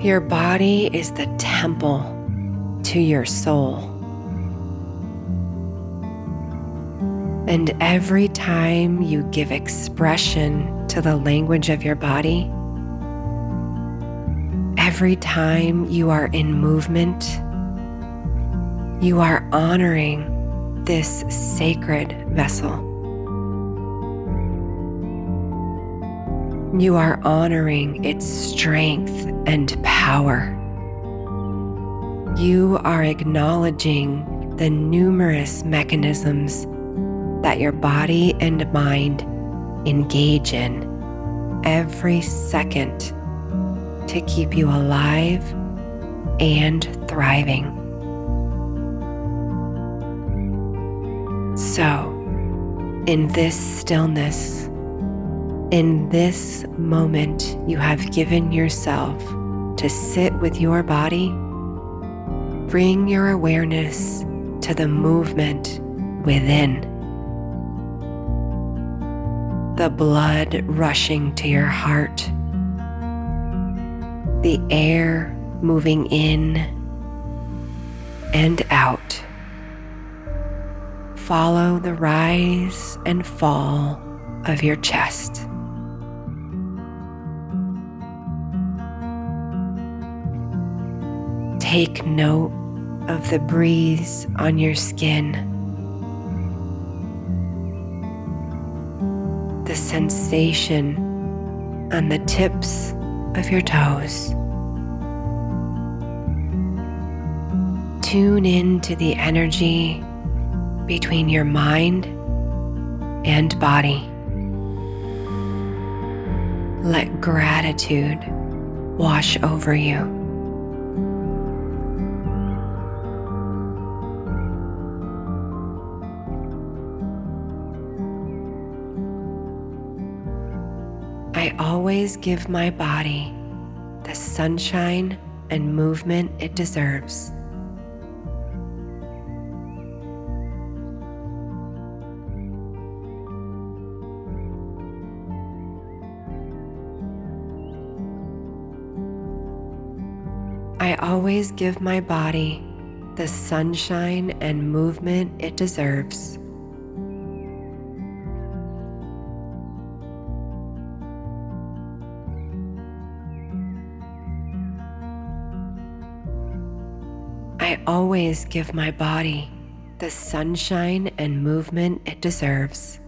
Your body is the temple to your soul. And every time you give expression to the language of your body, every time you are in movement, you are honoring this sacred vessel. You are honoring its strength and power. You are acknowledging the numerous mechanisms that your body and mind engage in every second to keep you alive and thriving. So, in this stillness, in this moment, you have given yourself to sit with your body. Bring your awareness to the movement within. The blood rushing to your heart, the air moving in and out. Follow the rise and fall of your chest. Take note of the breeze on your skin, the sensation on the tips of your toes. Tune in to the energy between your mind and body. Let gratitude wash over you. I always give my body the sunshine and movement it deserves. I always give my body the sunshine and movement it deserves. I always give my body the sunshine and movement it deserves.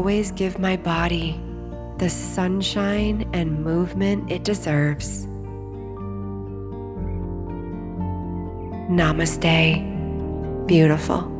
Always give my body the sunshine and movement it deserves. Namaste, beautiful.